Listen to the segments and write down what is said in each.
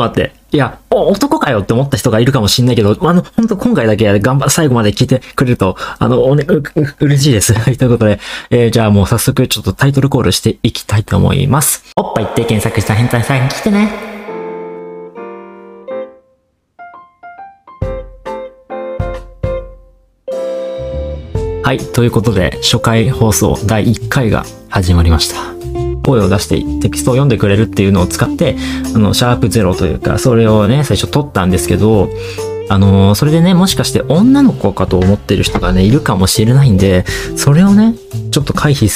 と待って。いや、男かよって思った人がいるかもしんないけど、あの、本当今回だけ頑張、最後まで聞いてくれると、あの、おね、う、う嬉しいです。はい、ということで、えー、じゃあもう早速ちょっとタイトルコールしていきたいと思います。おっぱいって検索した変態さん来てね。はい、ということで、初回放送第1回が始まりました。声を出してテキストを読んでくれるっていうのを使って、あの、シャープゼロというか、それをね、最初取ったんですけど、あのーそれでね、もしかして女の子かと思ってる人がね、いるかもしれないんで、それをね、ちょっと回避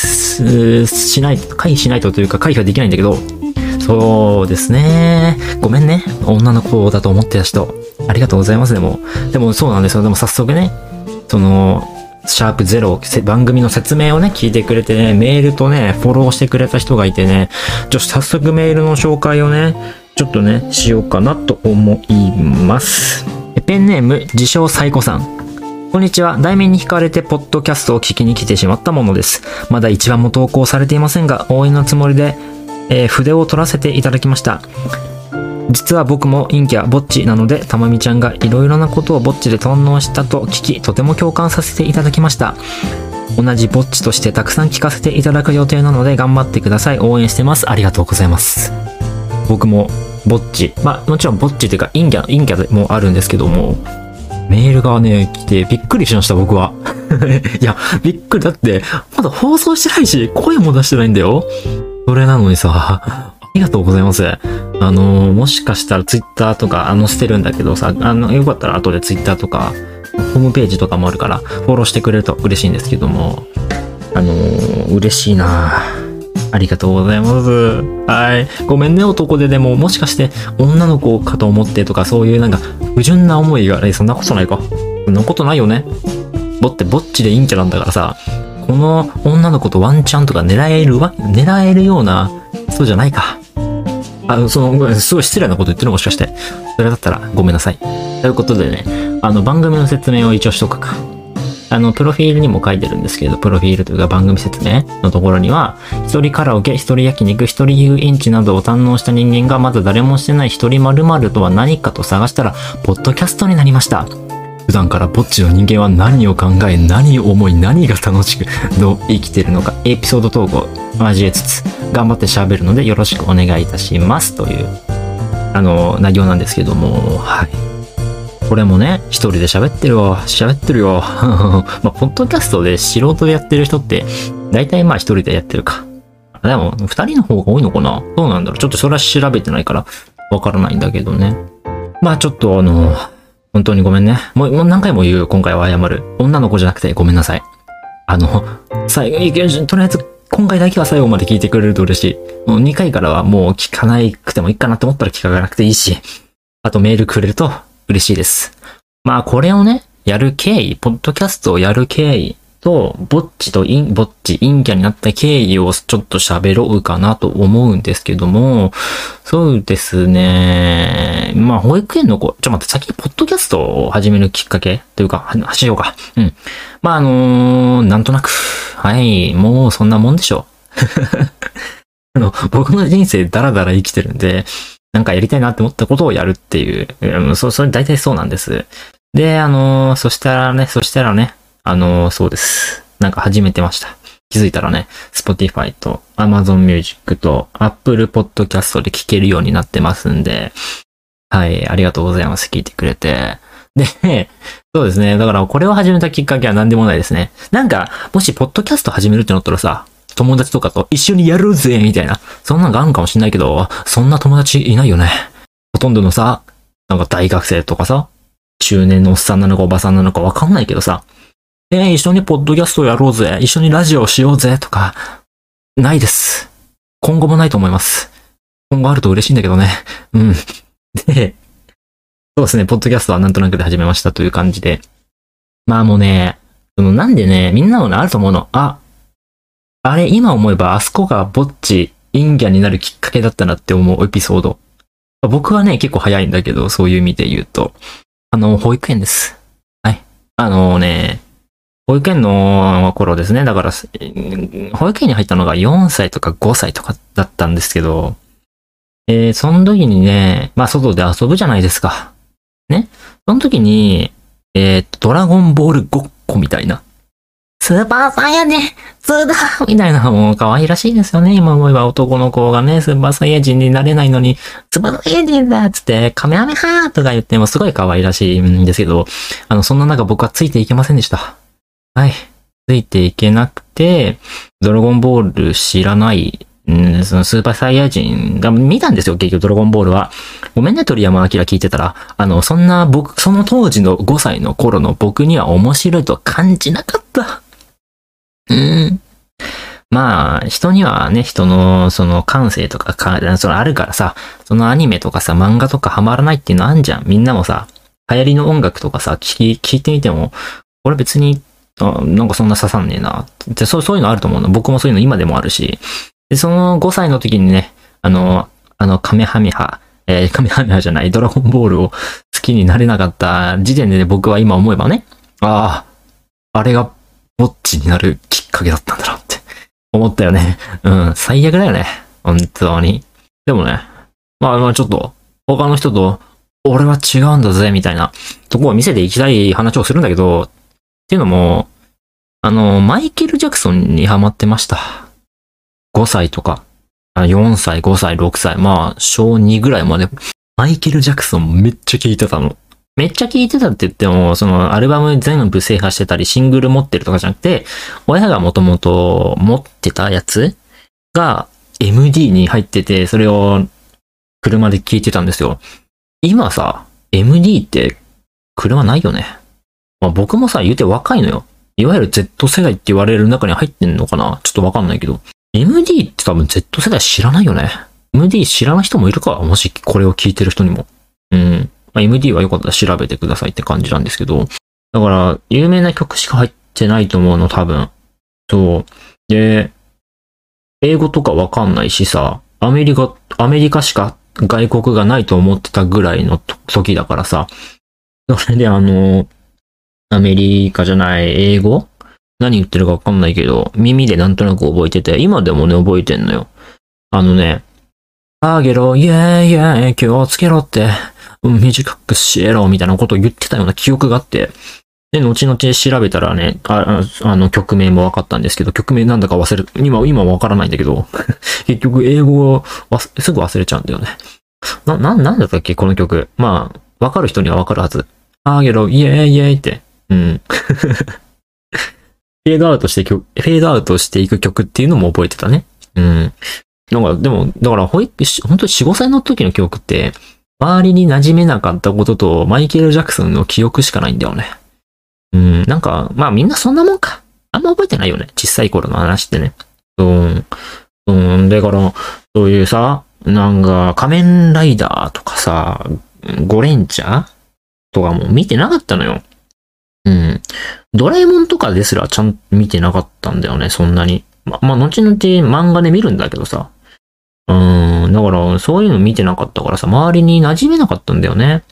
しない、回避しないとというか、回避はできないんだけど、そうですね。ごめんね。女の子だと思ってた人。ありがとうございます、でも。でもそうなんですよ。でも早速ね、その、シャープゼロ、番組の説明をね、聞いてくれてね、メールとね、フォローしてくれた人がいてね、ちょっと早速メールの紹介をね、ちょっとね、しようかなと思います。ペンネーム、自称サイコさん。こんにちは。題名に惹かれて、ポッドキャストを聞きに来てしまったものです。まだ一番も投稿されていませんが、応援のつもりで、えー筆を取らせていただきました。実は僕も陰キャぼっちなのでたまみちゃんがいろいろなことをぼっちで堪能したと聞きとても共感させていただきました。同じぼっちとしてたくさん聞かせていただく予定なので頑張ってください。応援してます。ありがとうございます。僕もぼっち。まあもちろんぼっちというか陰キャ陰キャでもあるんですけどもメールがね来てびっくりしました僕は。いやびっくり。だってまだ放送してないし声も出してないんだよ。それなのにさありがとうございます。あのもしかしたらツイッターとか、あの、捨てるんだけどさ、あの、よかったら後でツイッターとか、ホームページとかもあるから、フォローしてくれると嬉しいんですけども、あの嬉しいなありがとうございます。はい。ごめんね、男ででも、もしかして女の子かと思ってとか、そういうなんか、不純な思いが、え、そんなことないか。そんなことないよね。ぼって、ぼっちで陰キャなんだからさ、この女の子とワンチャンとか狙えるわ、狙えるような人じゃないか。あの、その、すごい失礼なこと言ってるのもしかして。それだったらごめんなさい。ということでね、あの、番組の説明を一応しとくか。あの、プロフィールにも書いてるんですけど、プロフィールというか番組説明のところには、一人カラオケ、一人焼肉、一人遊園地などを堪能した人間がまだ誰もしてない一人〇〇とは何かと探したら、ポッドキャストになりました。普段からぼっちの人間は何を考え、何を思い、何が楽しく、どう生きてるのか、エピソード投稿交えつつ、頑張って喋るのでよろしくお願いいたします。という、あの、内容なんですけども、はい。これもね、一人で喋ってるわ、喋ってるよ。まあ、ポッドキャストで素人でやってる人って、大体まあ一人でやってるか。でも、二人の方が多いのかなどうなんだろうちょっとそれは調べてないから、わからないんだけどね。まあちょっとあの、本当にごめんね。もう、もう何回も言う、今回は謝る。女の子じゃなくてごめんなさい。あの、最後、とりあえず、今回だけは最後まで聞いてくれると嬉しい。もう2回からはもう聞かなくてもいいかなって思ったら聞かなくていいし、あとメールくれると嬉しいです。まあこれをね、やる経緯、ポッドキャストをやる経緯と、ぼっちとイン、ぼっち、陰キャになった経緯をちょっと喋ろうかなと思うんですけども、そうですね。まあ、保育園の子、ちょ、待って、先にポッドキャストを始めるきっかけというか、はしようか。うん。まあ、あのーなんとなく、はい、もうそんなもんでしょう。あの、僕の人生ダラダラ生きてるんで、なんかやりたいなって思ったことをやるっていう、うんそ、それ大体そうなんです。で、あのーそしたらね、そしたらね、あのそうです。なんか始めてました。気づいたらね、Spotify と Amazon Music と Apple Podcast で聴けるようになってますんで、はい、ありがとうございます。聞いてくれて。で、そうですね。だからこれを始めたきっかけは何でもないですね。なんか、もしポッドキャスト始めるってなったらさ、友達とかと一緒にやるぜみたいな。そんなのがあるかもしんないけど、そんな友達いないよね。ほとんどのさ、なんか大学生とかさ、中年のおっさんなのかおばさんなのかわかんないけどさ、え、一緒にポッドキャストやろうぜ、一緒にラジオしようぜとか、ないです。今後もないと思います。今後あると嬉しいんだけどね。うん。で、そうですね、ポッドキャストはなんとなくで始めましたという感じで。まあもうね、そのなんでね、みんなもね、あると思うの。あ、あれ、今思えばあそこがぼっち、陰キャになるきっかけだったなって思うエピソード。僕はね、結構早いんだけど、そういう意味で言うと。あの、保育園です。はい。あのね、保育園の頃ですね。だから、保育園に入ったのが4歳とか5歳とかだったんですけど、えー、その時にね、まあ外で遊ぶじゃないですか。ね。その時に、えー、ドラゴンボールごっこみたいな。スーパーサイヤ人、ツーだみたいな、もう可愛らしいですよね。今思えば男の子がね、スーパーサイヤ人になれないのに、スーパーサイヤ人だっつって、かめはめ波ーとか言ってもすごい可愛らしいんですけど、あの、そんな中僕はついていけませんでした。はい。ついていけなくて、ドラゴンボール知らないうん、そのスーパーサイヤ人が見たんですよ、結局ドラゴンボールは。ごめんね、鳥山明聞いてたら。あの、そんな僕、その当時の5歳の頃の僕には面白いと感じなかった。うん。まあ、人にはね、人のその感性とかか、そのあるからさ、そのアニメとかさ、漫画とかハマらないっていうのあんじゃん。みんなもさ、流行りの音楽とかさ、聞き、聞いてみても、俺別に、あなんかそんな刺さんねえな。そう、そういうのあると思うの。僕もそういうの今でもあるし。で、その5歳の時にね、あの、あの、カメハメハ、えー、カメハメハじゃない、ドラゴンボールを好きになれなかった時点で、ね、僕は今思えばね、ああ、あれがぼっちになるきっかけだったんだなって思ったよね。うん、最悪だよね。本当に。でもね、まあまあちょっと、他の人と、俺は違うんだぜ、みたいなとこを見せていきたい話をするんだけど、っていうのも、あの、マイケル・ジャクソンにハマってました。5歳とか、4歳、5歳、6歳、まあ、小2ぐらいまで、マイケル・ジャクソンめっちゃ聴いてたの。めっちゃ聴いてたって言っても、そのアルバム全部制覇してたり、シングル持ってるとかじゃなくて、親がもともと持ってたやつが MD に入ってて、それを車で聴いてたんですよ。今さ、MD って車ないよね。まあ、僕もさ、言うて若いのよ。いわゆる Z 世代って言われる中に入ってんのかな？ちょっとわかんないけど。MD って多分 Z 世代知らないよね。MD 知らない人もいるか？もしこれを聞いてる人にも。うん。まあ、MD はよかったら調べてくださいって感じなんですけど。だから、有名な曲しか入ってないと思うの、多分。そう。で、英語とかわかんないしさ、アメリカ、アメリカしか外国がないと思ってたぐらいの時だからさ。それであの、アメリカじゃない英語？何言ってるかわかんないけど、耳でなんとなく覚えてて、今でもね、覚えてんのよ。あのね、あげろ、イェーイイェーイ、気をつけろって、短くしろ、みたいなことを言ってたような記憶があって、で、後々調べたらね、ああの、曲名も分かったんですけど、曲名なんだか忘れる、今、今分からないんだけど、結局英語をすぐ忘れちゃうんだよね。な、な、なんだったっけこの曲。まあ、分かる人には分かるはず。あげろ、イェーイイェーイって。うん。フェードアウトして曲、フェードアウトしていく曲っていうのも覚えてたね。うん。なんか、でも、だから、ほい、本当に4、5歳の時の記憶って、周りに馴染めなかったことと、マイケル・ジャクソンの記憶しかないんだよね。うん、なんか、まあみんなそんなもんか。あんま覚えてないよね。小さい頃の話ってね。うん。うん、だから、そういうさ、なんか、仮面ライダーとかさ、ゴレンチャーとかも見てなかったのよ。うん。ドラえもんとかですらちゃんと見てなかったんだよね、そんなに。ま、まあ、後々漫画で見るんだけどさ。うん、だから、そういうの見てなかったからさ、周りに馴染めなかったんだよね。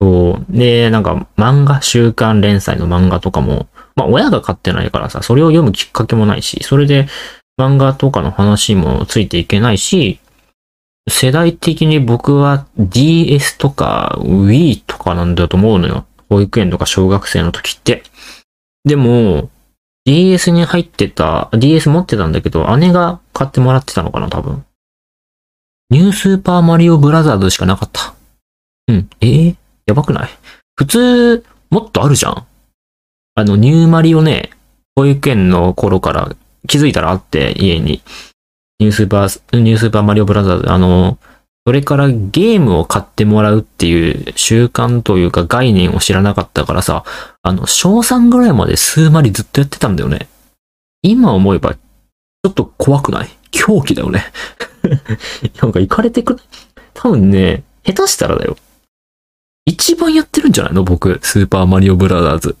そう。で、なんか、漫画、週刊連載の漫画とかも、まあ、親が買ってないからさ、それを読むきっかけもないし、それで、漫画とかの話もついていけないし、世代的に僕は DS とか Wii とかなんだと思うのよ。保育園とか小学生の時って。でも、DS に入ってた、DS 持ってたんだけど、姉が買ってもらってたのかな、多分。ニュースーパーマリオブラザーズしかなかった。うん。えー、やばくない？普通、もっとあるじゃん。あの、ニューマリオね、保育園の頃から気づいたらあって、家に。ニュースーパー、ニュースーパーマリオブラザーズ、あの、それからゲームを買ってもらうっていう習慣というか概念を知らなかったからさ、あの、小3ぐらいまで数マリずっとやってたんだよね。今思えば、ちょっと怖くない？狂気だよね。なんか行かれてく多分ね、下手したらだよ。一番やってるんじゃないの？僕、スーパーマリオブラザーズ。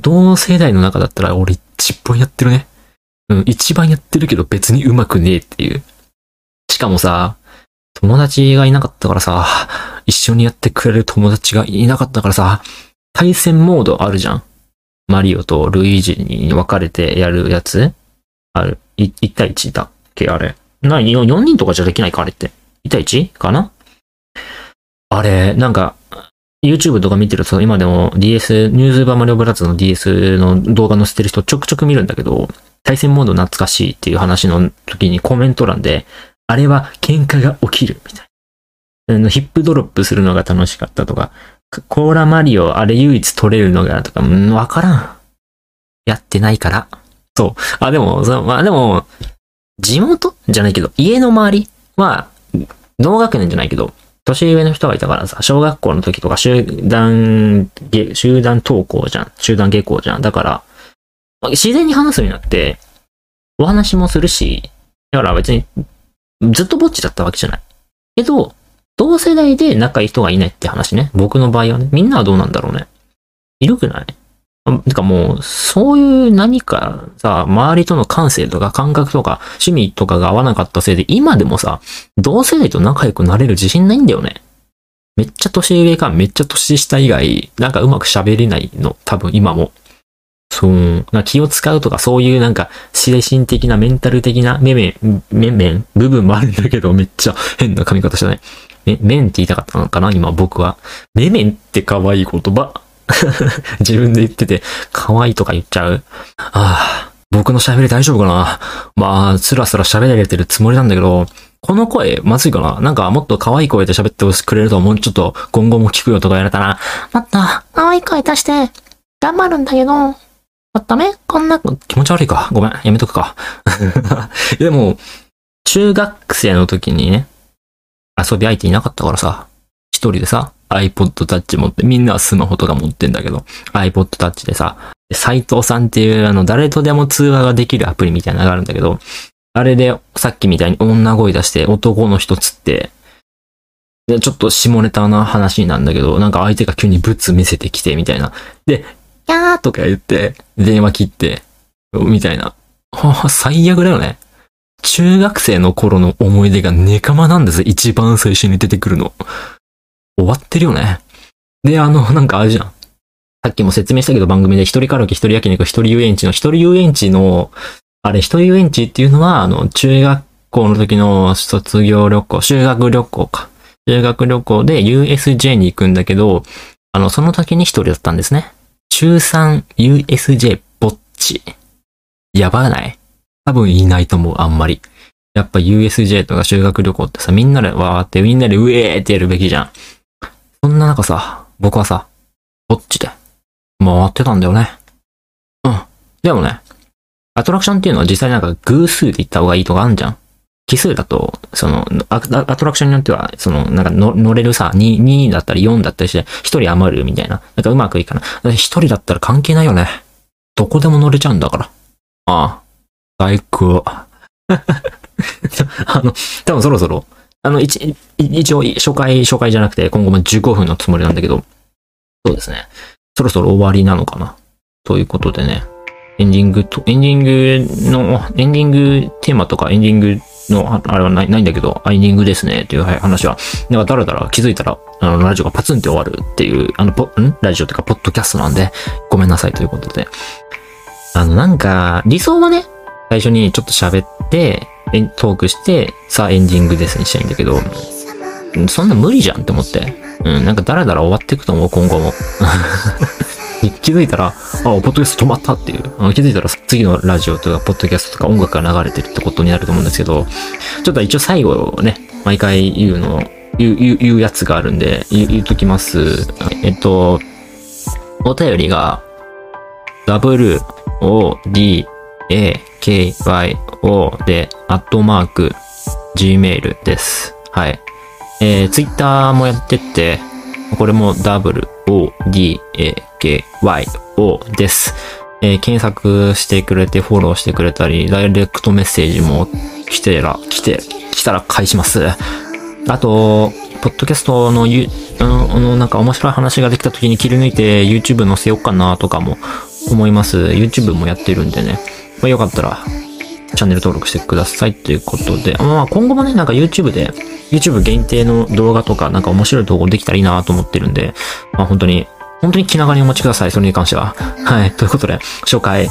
同世代の中だったら俺一番やってるね。うん、一番やってるけど別に上手くねえっていう。しかもさ、友達がいなかったからさ、一緒にやってくれる友達がいなかったからさ、対戦モードあるじゃん。マリオとルイージに分かれてやるやつある。1対1だっけあれ。な、4人とかじゃできないかあれって。1対1かな？あれ、なんか、YouTube とか見てると今でも DS、ニュースバーマリオブラザーの DS の動画載せてる人ちょくちょく見るんだけど、対戦モード懐かしいっていう話の時にコメント欄で、あれは喧嘩が起きるみたいな。あのヒップドロップするのが楽しかったとか、コーラマリオあれ唯一取れるのがとか、うん、わからん。やってないから。そう。あ、でも、まあでも、地元？じゃないけど、家の周りは、同学年じゃないけど、年上の人がいたからさ、小学校の時とか集団、集団登校じゃん。集団下校じゃん。だから、自然に話すようになって、お話もするし、だから別に、ずっとぼっちだったわけじゃない。けど、同世代で仲いい人がいないって話ね。僕の場合はね。みんなはどうなんだろうね。いるくない？てかもう、そういう何かさ、周りとの感性とか感覚とか趣味とかが合わなかったせいで、今でもさ、同世代と仲良くなれる自信ないんだよね。めっちゃ年上かめっちゃ年下以外、なんかうまく喋れないの、多分今も。そう、な気を使うとかそういうなんか精神的なメンタル的なめめ、めめ部分もあるんだけど、めっちゃ変な髪型したね。め、めんって言いたかったのかな今僕は。めめんって可愛い言葉。自分で言ってて、可愛いとか言っちゃう？ああ、僕の喋り大丈夫かな？まあ、スラスラ喋られてるつもりなんだけど、この声、まずいかな？なんかもっと可愛い声で喋ってくれるともう？ちょっと今後も聞くよとか言われたら、また、可愛い声出して、頑張るんだけど、ダメこんな、気持ち悪いか。ごめん、やめとくか。でも、中学生の時にね、遊び相手いなかったからさ、一人でさ、iPod Touch 持って、みんなはスマホとか持ってんだけど、iPod Touch でさ、斎藤さんっていうあの、誰とでも通話ができるアプリみたいなのがあるんだけど、あれでさっきみたいに女声出して男の人つって、で、ちょっと下ネタな話なんだけど、なんか相手が急にブツ見せてきて、みたいな。で、やーとか言って、電話切って、みたいな。はあ、最悪だよね。中学生の頃の思い出がネカマなんです。一番最初に出てくるの。終わってるよね。で、あの、なんかあれじゃん。さっきも説明したけど番組で一人カラオケ、一人焼肉、一人遊園地の一人遊園地の、あれ、一人遊園地っていうのは、あの、中学校の時の卒業旅行、修学旅行か。修学旅行で USJ に行くんだけど、あの、その時に一人だったんですね。中3 USJ ぼっち。やばない？多分いないと思う、あんまり。やっぱ USJ とか修学旅行ってさ、みんなでわーって、みんなでウェーってやるべきじゃん。そんな中さ、僕はさ、ぼっちで回ってたんだよね。うん。でもね、アトラクションっていうのは実際なんか偶数で行った方がいいとかあんじゃん。奇数だと、そのア、トラクションによっては、その、なんか乗れるさ、2、2だったり4だったりして、1人余るみたいな。なんかうまくいかない。1人だったら関係ないよね。どこでも乗れちゃうんだから。ああ。最高。あの、多分そろそろ、あの、一、一応、初回、初回じゃなくて、今後も15分のつもりなんだけど、そうですね。そろそろ終わりなのかな。ということでね、エンディングと、エンディングの、エンディングテーマとかエンディングの、あれはないないんだけど、エンディングですね、っていう話は、なんかだらだら気づいたら、あの、ラジオがパツンって終わるっていう、あの、ポ、ん？ラジオっていうか、ポッドキャストなんで、ごめんなさいということで。あの、なんか、理想はね、最初にちょっと喋って、トークして、さあエンディングですにしたいんだけど、そんな無理じゃんって思って。うん、なんかだらだら終わっていくと思う、今後も。気づいたら、あ、ポッドキャスト止まったっていう。気づいたら次のラジオとか、ポッドキャストとか音楽が流れてるってことになると思うんですけど、ちょっと一応最後ね、毎回言うの、言う、言う、言うやつがあるんで、言言うときます。えっと、お便りが、w, o, d, a, k, y, o で、アットマーク、gmail です。はい。えー、ツイッターもやってて、これも w, o, d, a, k, y, o です。えー、検索してくれて、フォローしてくれたり、ダイレクトメッセージも来てら、来て、来たら返します。あと、ポッドキャストのゆ、あの、なんか面白い話ができた時に切り抜いて YouTube 載せようかなとかも思います。YouTube もやってるんでね。まあ、よかったら、チャンネル登録してくださいということで、まあ今後もね、なんか YouTube で、YouTube 限定の動画とか、なんか面白い動画できたらいいなと思ってるんで、まあ本当に、本当に気長にお待ちください、それに関しては。はい。ということで、紹介、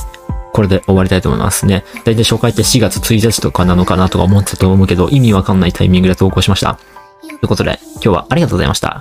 これで終わりたいと思いますね。だいたい紹介って4月1日とかなのかなとか思ってたと思うけど、意味わかんないタイミングで投稿しました。ということで、今日はありがとうございました。